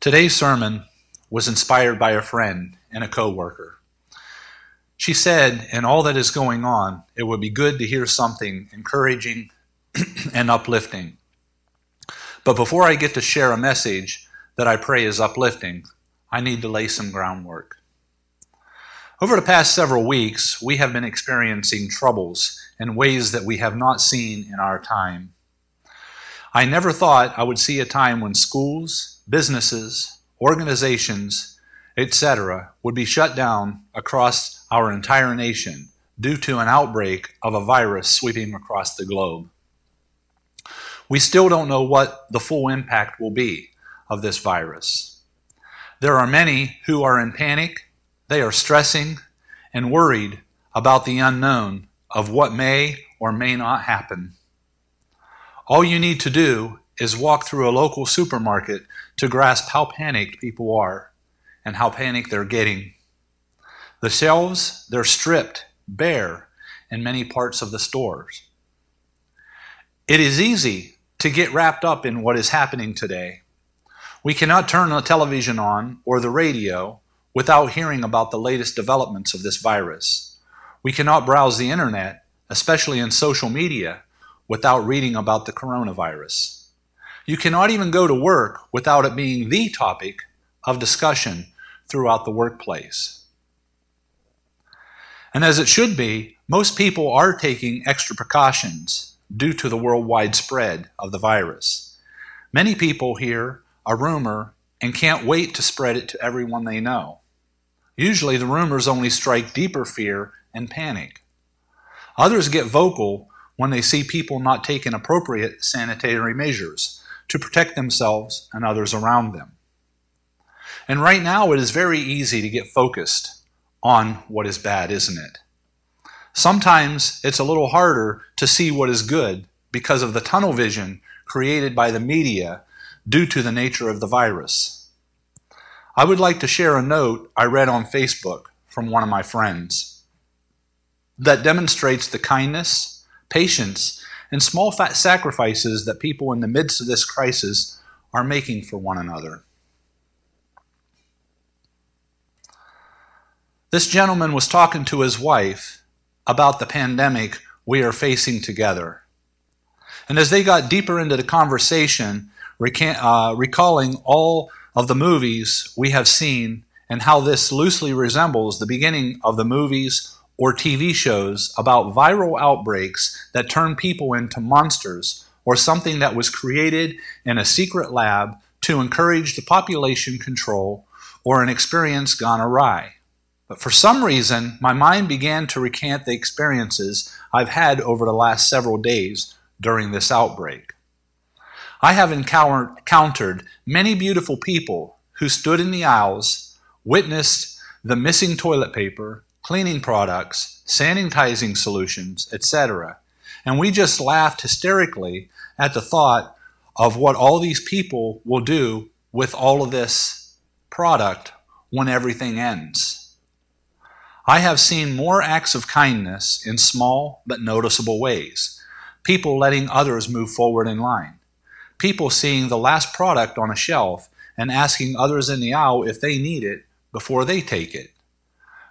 Today's sermon was inspired by a friend and a coworker. She said, in all that is going on, it would be good to hear something encouraging and uplifting. But before I get to share a message that I pray is uplifting, I need to lay some groundwork. Over the past several weeks, we have been experiencing troubles in ways that we have not seen in our time. I never thought I would see a time when schools, businesses, organizations, etc., would be shut down across our entire nation due to an outbreak of a virus sweeping across the globe. We still don't know what the full impact will be of this virus. There are many who are in panic, they are stressing and worried about the unknown of what may or may not happen. All you need to do is walk through a local supermarket to grasp how panicked people are and how panicked they're getting. The shelves, they're stripped bare in many parts of the stores. It is easy to get wrapped up in what is happening today. We cannot turn the television on or the radio without hearing about the latest developments of this virus. We cannot browse the internet, especially in social media, without reading about the coronavirus. You cannot even go to work without it being the topic of discussion throughout the workplace. And as it should be, most people are taking extra precautions due to the worldwide spread of the virus. Many people hear a rumor and can't wait to spread it to everyone they know. Usually, the rumors only strike deeper fear and panic. Others get vocal when they see people not taking appropriate sanitary measures to protect themselves and others around them. And right now, it is very easy to get focused on what is bad, isn't it? Sometimes it's a little harder to see what is good because of the tunnel vision created by the media due to the nature of the virus. I would like to share a note I read on Facebook from one of my friends that demonstrates the kindness, patience, and small fat sacrifices that people in the midst of this crisis are making for one another. This gentleman was talking to his wife about the pandemic we are facing together. And as they got deeper into the conversation, uh, recalling all of the movies we have seen and how this loosely resembles the beginning of the movies or TV shows about viral outbreaks that turn people into monsters or something that was created in a secret lab to encourage the population control or an experience gone awry. But for some reason, my mind began to recant the experiences I've had over the last several days during this outbreak. I have encountered many beautiful people who stood in the aisles, witnessed the missing toilet paper, cleaning products, sanitizing solutions, etc. And we just laughed hysterically at the thought of what all these people will do with all of this product when everything ends. I have seen more acts of kindness in small but noticeable ways. People letting others move forward in line. People seeing the last product on a shelf and asking others in the aisle if they need it before they take it.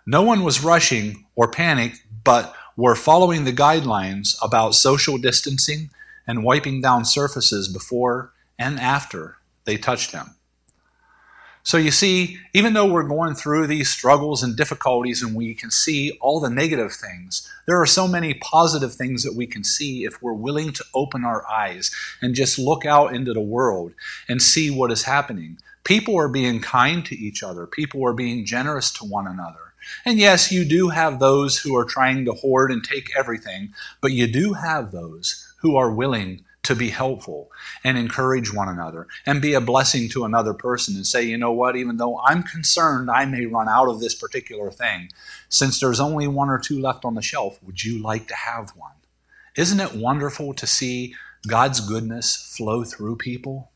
No one was rushing or panicked, but were following the guidelines about social distancing and wiping down surfaces before and after they touched them. So you see, even though we're going through these struggles and difficulties and we can see all the negative things, there are so many positive things that we can see if we're willing to open our eyes and just look out into the world and see what is happening. People are being kind to each other, people are being generous to one another. And yes, you do have those who are trying to hoard and take everything, but you do have those who are willing to be helpful and encourage one another and be a blessing to another person and say, you know what, even though I'm concerned I may run out of this particular thing, since there's only one or two left on the shelf, would you like to have one? Isn't it wonderful to see God's goodness flow through people?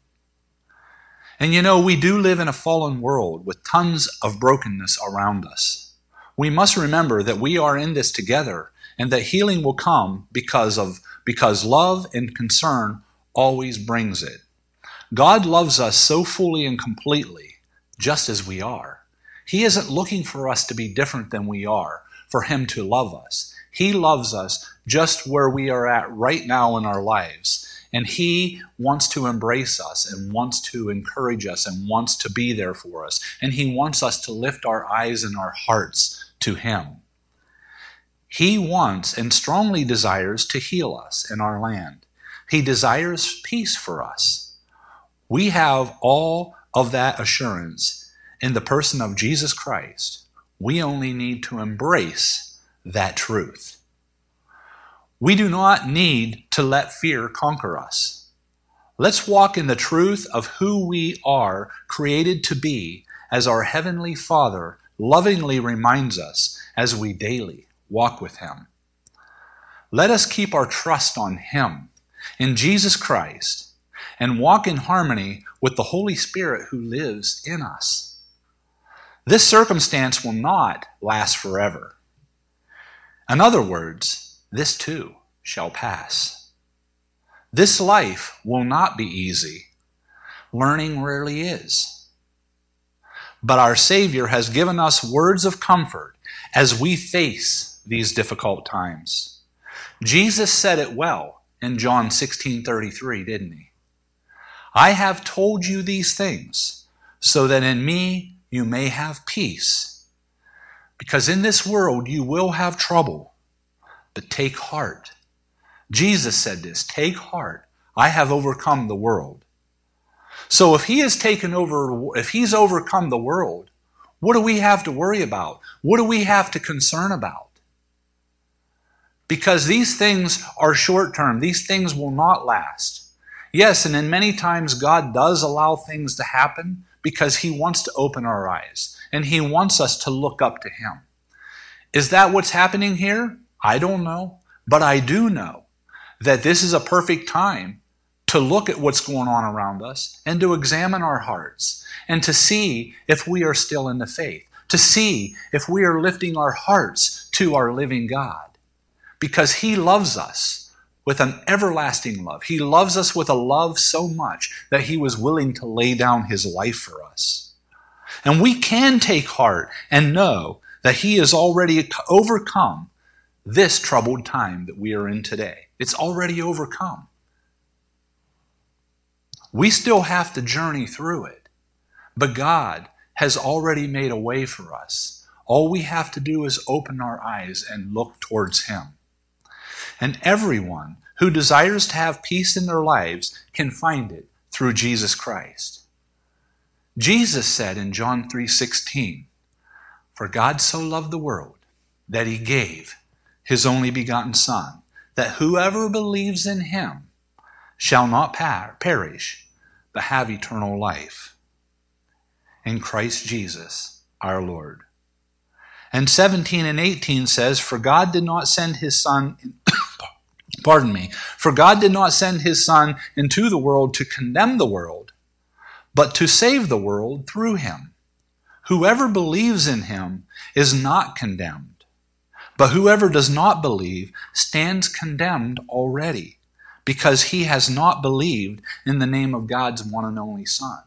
And you know, we do live in a fallen world with tons of brokenness around us we must remember that we are in this together and that healing will come because of because love and concern always brings it. God loves us so fully and completely, just as we are. He isn't looking for us to be different than we are, for Him to love us. He loves us just where we are at right now in our lives. And He wants to embrace us and wants to encourage us and wants to be there for us. And He wants us to lift our eyes and our hearts to Him. He wants and strongly desires to heal us in our land. He desires peace for us. We have all of that assurance in the person of Jesus Christ. We only need to embrace that truth. We do not need to let fear conquer us. Let's walk in the truth of who we are created to be as our Heavenly Father lovingly reminds us as we daily walk with Him. Let us keep our trust on Him, in Jesus Christ, and walk in harmony with the Holy Spirit who lives in us. This circumstance will not last forever. In other words, this too shall pass. This life will not be easy. Learning rarely is. But our Savior has given us words of comfort as we face these difficult times. Jesus said it well in John 16:33, didn't he? I have told you these things so that in me you may have peace. Because in this world you will have trouble. But take heart. Jesus said this Take heart. I have overcome the world. So if he has taken over, if he's overcome the world, what do we have to worry about? What do we have to concern about? Because these things are short term, these things will not last. Yes, and in many times God does allow things to happen because He wants to open our eyes and He wants us to look up to Him. Is that what's happening here? I don't know. But I do know that this is a perfect time to look at what's going on around us and to examine our hearts and to see if we are still in the faith, to see if we are lifting our hearts to our living God. Because He loves us with an everlasting love. He loves us with a love so much that He was willing to lay down His life for us. And we can take heart and know that He has already overcome this troubled time that we are in today. It's already overcome. We still have to journey through it, but God has already made a way for us. All we have to do is open our eyes and look towards Him. And everyone who desires to have peace in their lives can find it through Jesus Christ. Jesus said in John 3:16, "For God so loved the world that he gave his only begotten Son, that whoever believes in him shall not perish, but have eternal life. In Christ Jesus our Lord. And 17 and 18 says, For God did not send his Son, in, pardon me, for God did not send his Son into the world to condemn the world, but to save the world through him. Whoever believes in him is not condemned but whoever does not believe stands condemned already, because he has not believed in the name of God's one and only Son.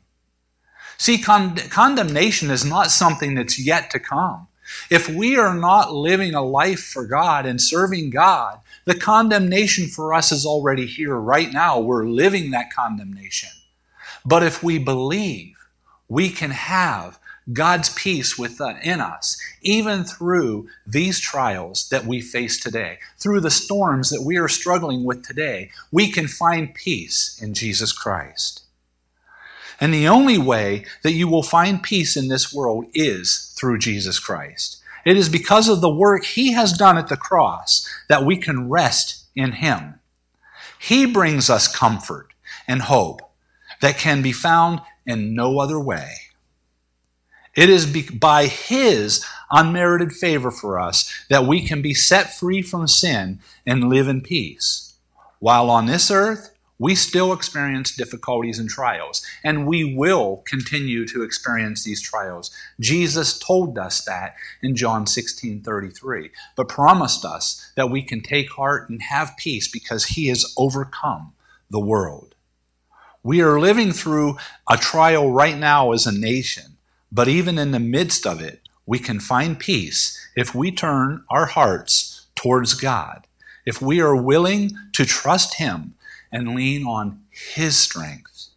See, con- condemnation is not something that's yet to come. If we are not living a life for God and serving God, the condemnation for us is already here right now. We're living that condemnation. But if we believe, we can have God's peace within uh, us, even through these trials that we face today, through the storms that we are struggling with today, we can find peace in Jesus Christ. And the only way that you will find peace in this world is through Jesus Christ. It is because of the work He has done at the cross that we can rest in Him. He brings us comfort and hope that can be found in no other way. It is by His unmerited favor for us that we can be set free from sin and live in peace. While on this earth, we still experience difficulties and trials, and we will continue to experience these trials. Jesus told us that in John 16 33, but promised us that we can take heart and have peace because he has overcome the world. We are living through a trial right now as a nation, but even in the midst of it, we can find peace if we turn our hearts towards God, if we are willing to trust Him and lean on His strength.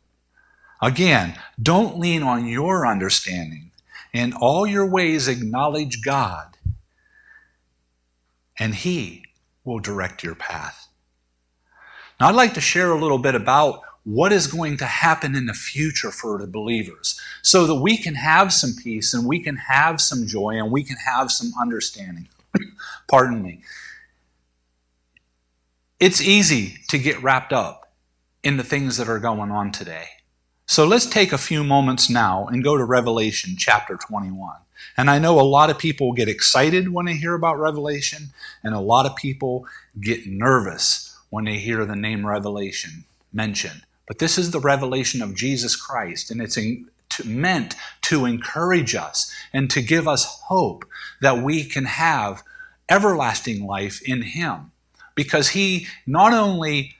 Again, don't lean on your understanding. In all your ways, acknowledge God, and He will direct your path. Now, I'd like to share a little bit about what is going to happen in the future for the believers so that we can have some peace and we can have some joy and we can have some understanding. Pardon me. It's easy to get wrapped up in the things that are going on today. So let's take a few moments now and go to Revelation chapter 21. And I know a lot of people get excited when they hear about Revelation, and a lot of people get nervous when they hear the name Revelation mentioned. But this is the revelation of Jesus Christ, and it's in, to, meant to encourage us and to give us hope that we can have everlasting life in Him. Because He not only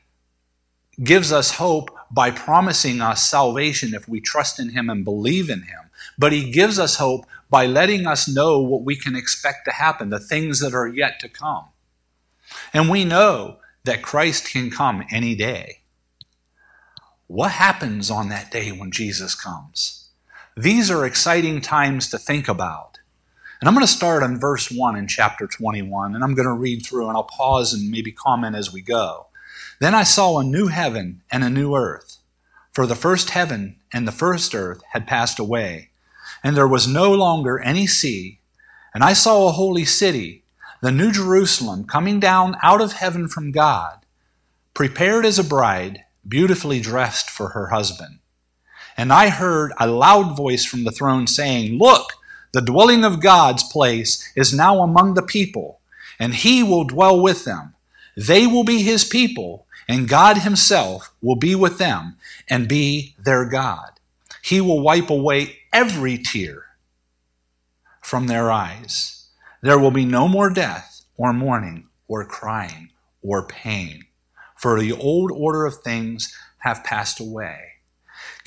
gives us hope by promising us salvation if we trust in Him and believe in Him, but He gives us hope by letting us know what we can expect to happen, the things that are yet to come. And we know that Christ can come any day. What happens on that day when Jesus comes? These are exciting times to think about. And I'm going to start on verse 1 in chapter 21, and I'm going to read through, and I'll pause and maybe comment as we go. Then I saw a new heaven and a new earth, for the first heaven and the first earth had passed away, and there was no longer any sea. And I saw a holy city, the new Jerusalem, coming down out of heaven from God, prepared as a bride beautifully dressed for her husband. And I heard a loud voice from the throne saying, Look, the dwelling of God's place is now among the people, and he will dwell with them. They will be his people, and God himself will be with them and be their God. He will wipe away every tear from their eyes. There will be no more death, or mourning, or crying, or pain for the old order of things have passed away.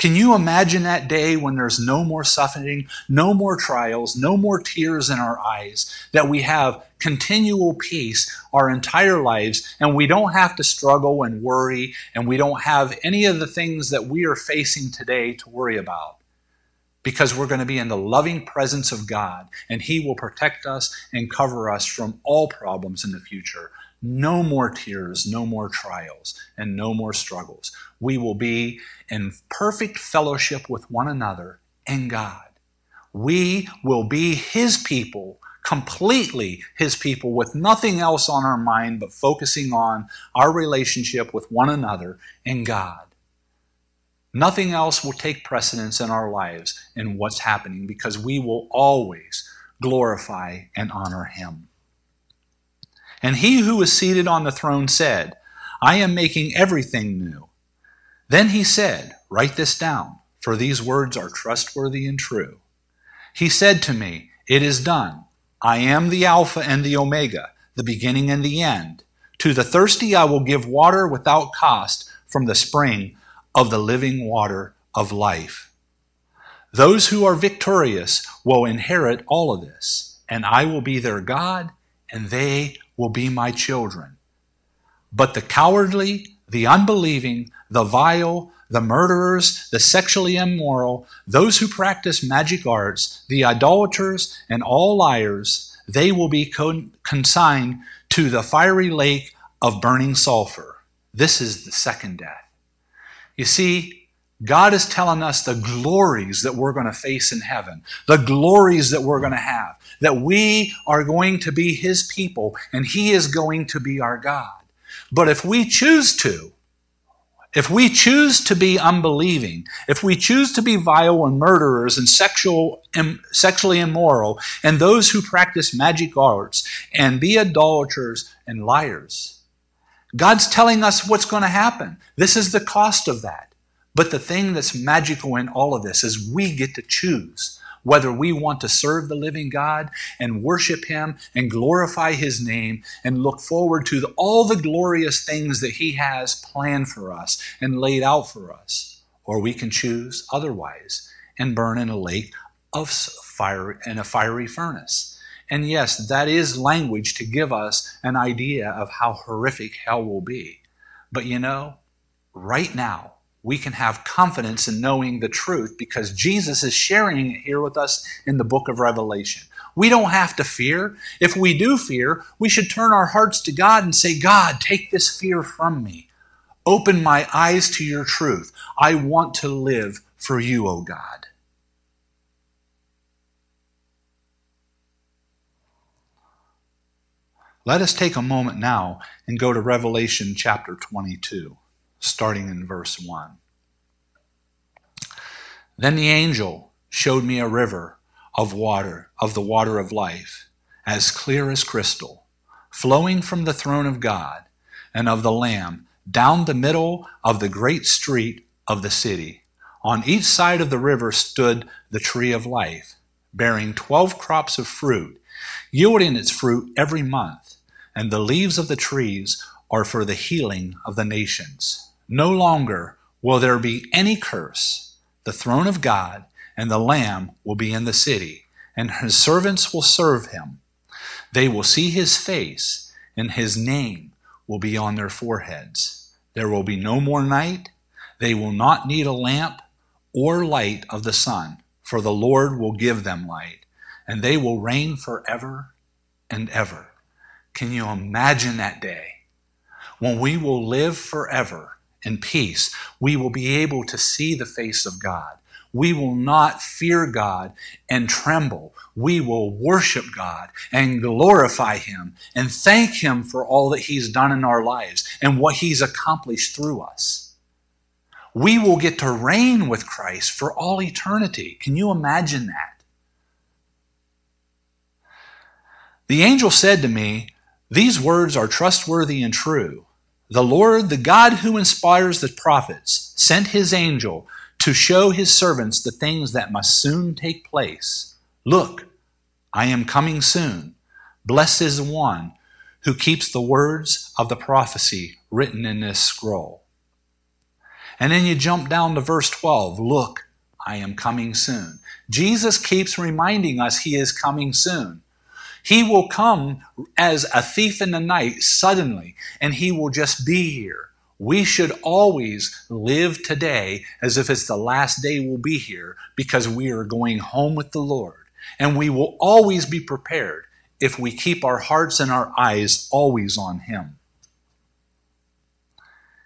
Can you imagine that day when there's no more suffering, no more trials, no more tears in our eyes, that we have continual peace our entire lives, and we don't have to struggle and worry, and we don't have any of the things that we are facing today to worry about? Because we're going to be in the loving presence of God, and He will protect us and cover us from all problems in the future. No more tears, no more trials, and no more struggles. We will be in perfect fellowship with one another and God. We will be His people, completely His people, with nothing else on our mind but focusing on our relationship with one another and God. Nothing else will take precedence in our lives in what's happening because we will always glorify and honor Him. And he who was seated on the throne said, I am making everything new. Then he said, Write this down, for these words are trustworthy and true. He said to me, It is done. I am the Alpha and the Omega, the beginning and the end. To the thirsty I will give water without cost from the spring of the living water of life. Those who are victorious will inherit all of this, and I will be their God, and they will be my children. But the cowardly, the unbelieving, the vile, the murderers, the sexually immoral, those who practice magic arts, the idolaters, and all liars, they will be consigned to the fiery lake of burning sulfur. This is the second death. You see, God is telling us the glories that we're going to face in heaven, the glories that we're going to have, that we are going to be His people and He is going to be our God. But if we choose to, if we choose to be unbelieving, if we choose to be vile and murderers and sexual, Im, sexually immoral, and those who practice magic arts and be idolaters and liars, God's telling us what's going to happen. This is the cost of that. But the thing that's magical in all of this is we get to choose whether we want to serve the living God and worship Him and glorify His name and look forward to the, all the glorious things that He has planned for us and laid out for us. or we can choose otherwise and burn in a lake of fire in a fiery furnace. And yes, that is language to give us an idea of how horrific hell will be. But you know, right now, we can have confidence in knowing the truth because Jesus is sharing it here with us in the book of Revelation. We don't have to fear. If we do fear, we should turn our hearts to God and say, God, take this fear from me. Open my eyes to your truth. I want to live for you, O God. Let us take a moment now and go to Revelation chapter 22, starting in verse 1. Then the angel showed me a river of water, of the water of life, as clear as crystal, flowing from the throne of God and of the Lamb down the middle of the great street of the city. On each side of the river stood the tree of life, bearing twelve crops of fruit, yielding its fruit every month and the leaves of the trees are for the healing of the nations. No longer will there be any curse. The throne of God and the Lamb will be in the city, and his servants will serve him. They will see his face, and his name will be on their foreheads. There will be no more night. They will not need a lamp or light of the sun, for the Lord will give them light, and they will reign forever and ever. Can you imagine that day when we will live forever in peace? We will be able to see the face of God. We will not fear God and tremble. We will worship God and glorify Him and thank Him for all that He's done in our lives and what He's accomplished through us. We will get to reign with Christ for all eternity. Can you imagine that? The angel said to me, these words are trustworthy and true. The Lord, the God who inspires the prophets, sent his angel to show his servants the things that must soon take place. Look, I am coming soon. Blessed is the one who keeps the words of the prophecy written in this scroll. And then you jump down to verse 12. Look, I am coming soon. Jesus keeps reminding us he is coming soon. He will come as a thief in the night suddenly, and he will just be here. We should always live today as if it's the last day we'll be here because we are going home with the Lord. And we will always be prepared if we keep our hearts and our eyes always on Him.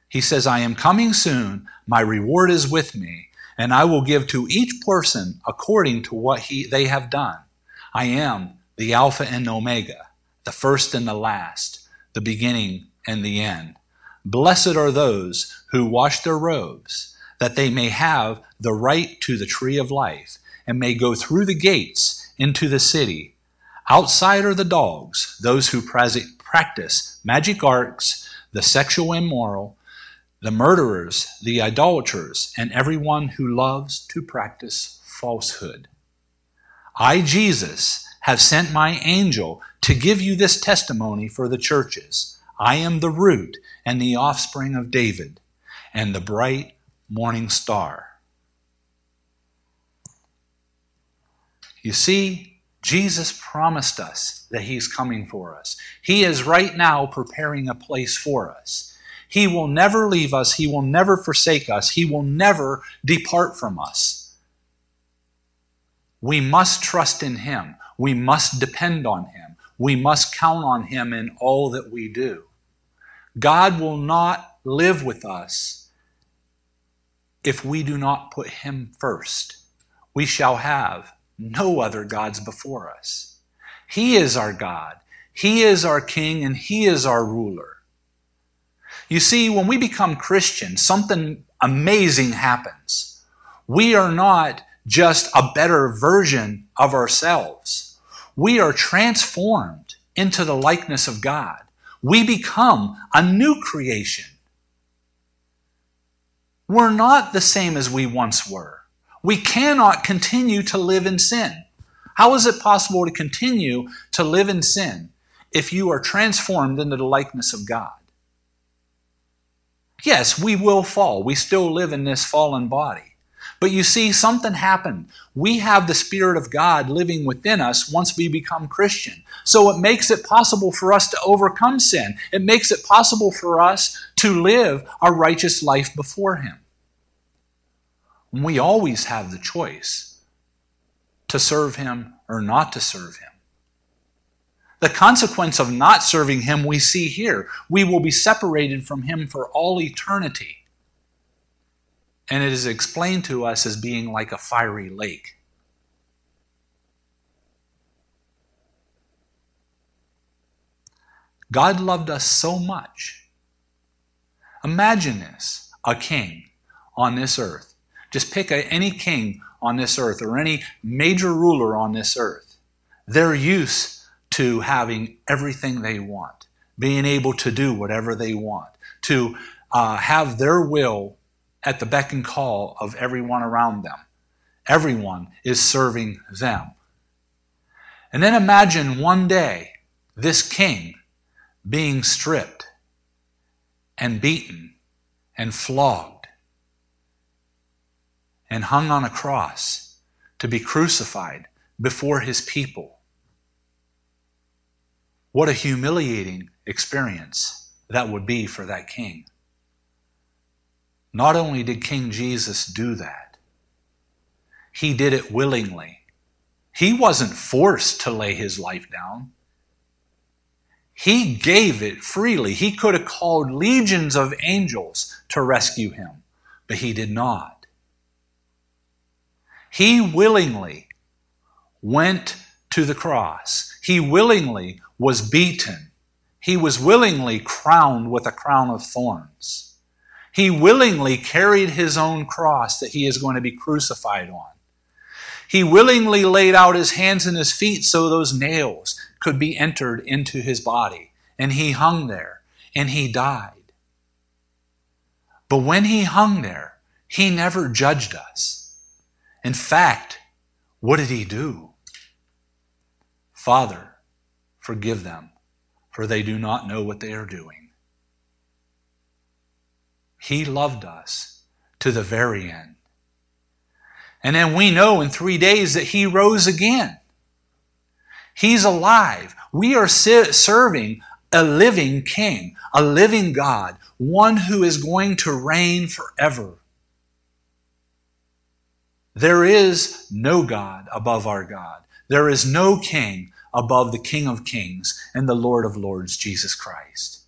He says, I am coming soon, my reward is with me, and I will give to each person according to what he, they have done. I am the Alpha and Omega, the first and the last, the beginning and the end. Blessed are those who wash their robes, that they may have the right to the tree of life, and may go through the gates into the city. Outside are the dogs, those who practice magic arts, the sexual immoral, the murderers, the idolaters, and everyone who loves to practice falsehood. I, Jesus, have sent my angel to give you this testimony for the churches. I am the root and the offspring of David and the bright morning star. You see, Jesus promised us that He's coming for us. He is right now preparing a place for us. He will never leave us, He will never forsake us, He will never depart from us. We must trust in Him. We must depend on Him. We must count on Him in all that we do. God will not live with us if we do not put Him first. We shall have no other gods before us. He is our God, He is our King, and He is our ruler. You see, when we become Christians, something amazing happens. We are not just a better version of ourselves. We are transformed into the likeness of God. We become a new creation. We're not the same as we once were. We cannot continue to live in sin. How is it possible to continue to live in sin if you are transformed into the likeness of God? Yes, we will fall. We still live in this fallen body. But you see, something happened. We have the Spirit of God living within us once we become Christian. So it makes it possible for us to overcome sin. It makes it possible for us to live a righteous life before Him. We always have the choice to serve Him or not to serve Him. The consequence of not serving Him we see here. We will be separated from Him for all eternity. And it is explained to us as being like a fiery lake. God loved us so much. Imagine this a king on this earth. Just pick a, any king on this earth or any major ruler on this earth. They're used to having everything they want, being able to do whatever they want, to uh, have their will at the beck and call of everyone around them. Everyone is serving them. And then imagine one day this king being stripped and beaten and flogged and hung on a cross to be crucified before his people. What a humiliating experience that would be for that king. Not only did King Jesus do that, he did it willingly. He wasn't forced to lay his life down. He gave it freely. He could have called legions of angels to rescue him, but he did not. He willingly went to the cross. He willingly was beaten. He was willingly crowned with a crown of thorns. He willingly carried his own cross that he is going to be crucified on. He willingly laid out his hands and his feet so those nails could be entered into his body. And he hung there and he died. But when he hung there, he never judged us. In fact, what did he do? Father, forgive them, for they do not know what they are doing. He loved us to the very end. And then we know in three days that He rose again. He's alive. We are serving a living King, a living God, one who is going to reign forever. There is no God above our God. There is no King above the King of Kings and the Lord of Lords, Jesus Christ.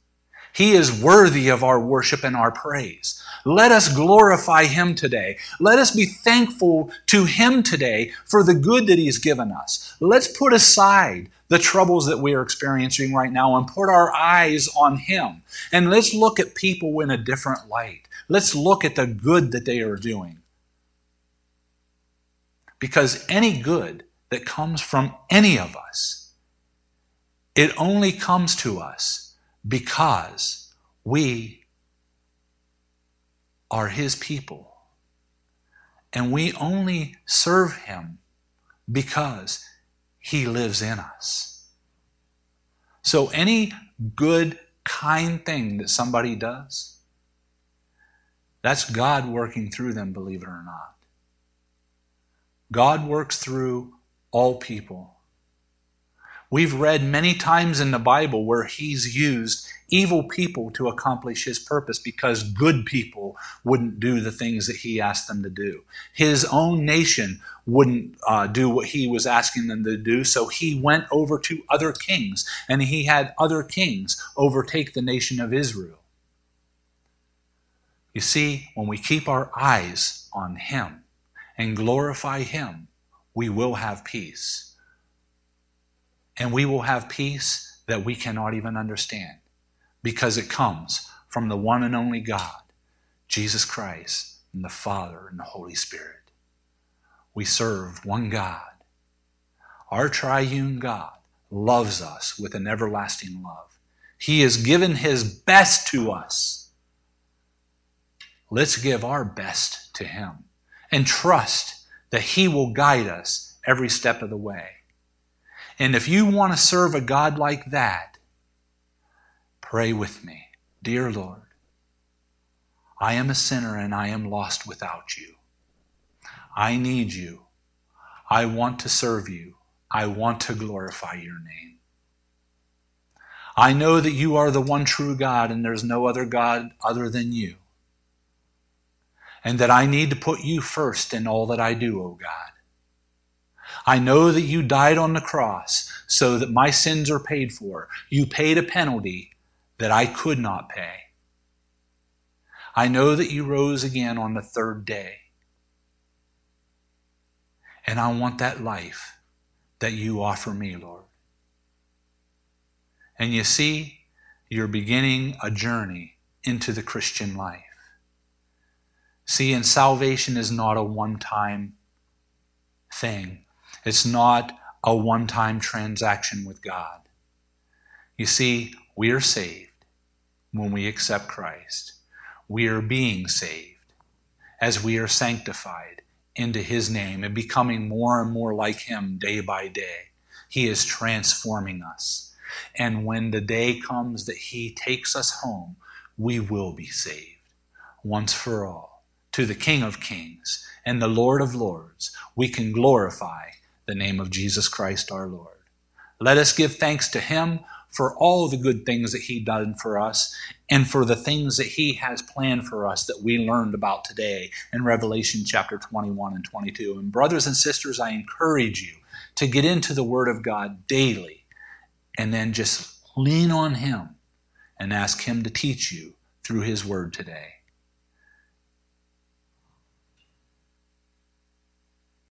He is worthy of our worship and our praise. Let us glorify Him today. Let us be thankful to Him today for the good that He's given us. Let's put aside the troubles that we are experiencing right now and put our eyes on Him. And let's look at people in a different light. Let's look at the good that they are doing. Because any good that comes from any of us, it only comes to us because we are His people. And we only serve Him because He lives in us. So, any good, kind thing that somebody does, that's God working through them, believe it or not. God works through all people. We've read many times in the Bible where he's used evil people to accomplish his purpose because good people wouldn't do the things that he asked them to do. His own nation wouldn't uh, do what he was asking them to do, so he went over to other kings and he had other kings overtake the nation of Israel. You see, when we keep our eyes on him and glorify him, we will have peace and we will have peace that we cannot even understand because it comes from the one and only God, Jesus Christ, and the Father and the Holy Spirit. We serve one God. Our triune God loves us with an everlasting love. He has given His best to us. Let's give our best to Him and trust that He will guide us every step of the way. And if you want to serve a God like that, pray with me. Dear Lord, I am a sinner and I am lost without you. I need you. I want to serve you. I want to glorify your name. I know that you are the one true God and there's no other God other than you. And that I need to put you first in all that I do, O God. I know that you died on the cross so that my sins are paid for. You paid a penalty that I could not pay. I know that you rose again on the third day. And I want that life that you offer me, Lord. And you see, you're beginning a journey into the Christian life. See, and salvation is not a one time thing, it's not a one time transaction with God. You see, we are saved when we accept Christ. We are being saved as we are sanctified into His name and becoming more and more like Him day by day. He is transforming us. And when the day comes that He takes us home, we will be saved once for all. To the King of Kings and the Lord of Lords, we can glorify the name of Jesus Christ our Lord. Let us give thanks to Him for all the good things that He done for us and for the things that He has planned for us that we learned about today in Revelation chapter 21 and 22. And, brothers and sisters, I encourage you to get into the Word of God daily and then just lean on Him and ask Him to teach you through His Word today.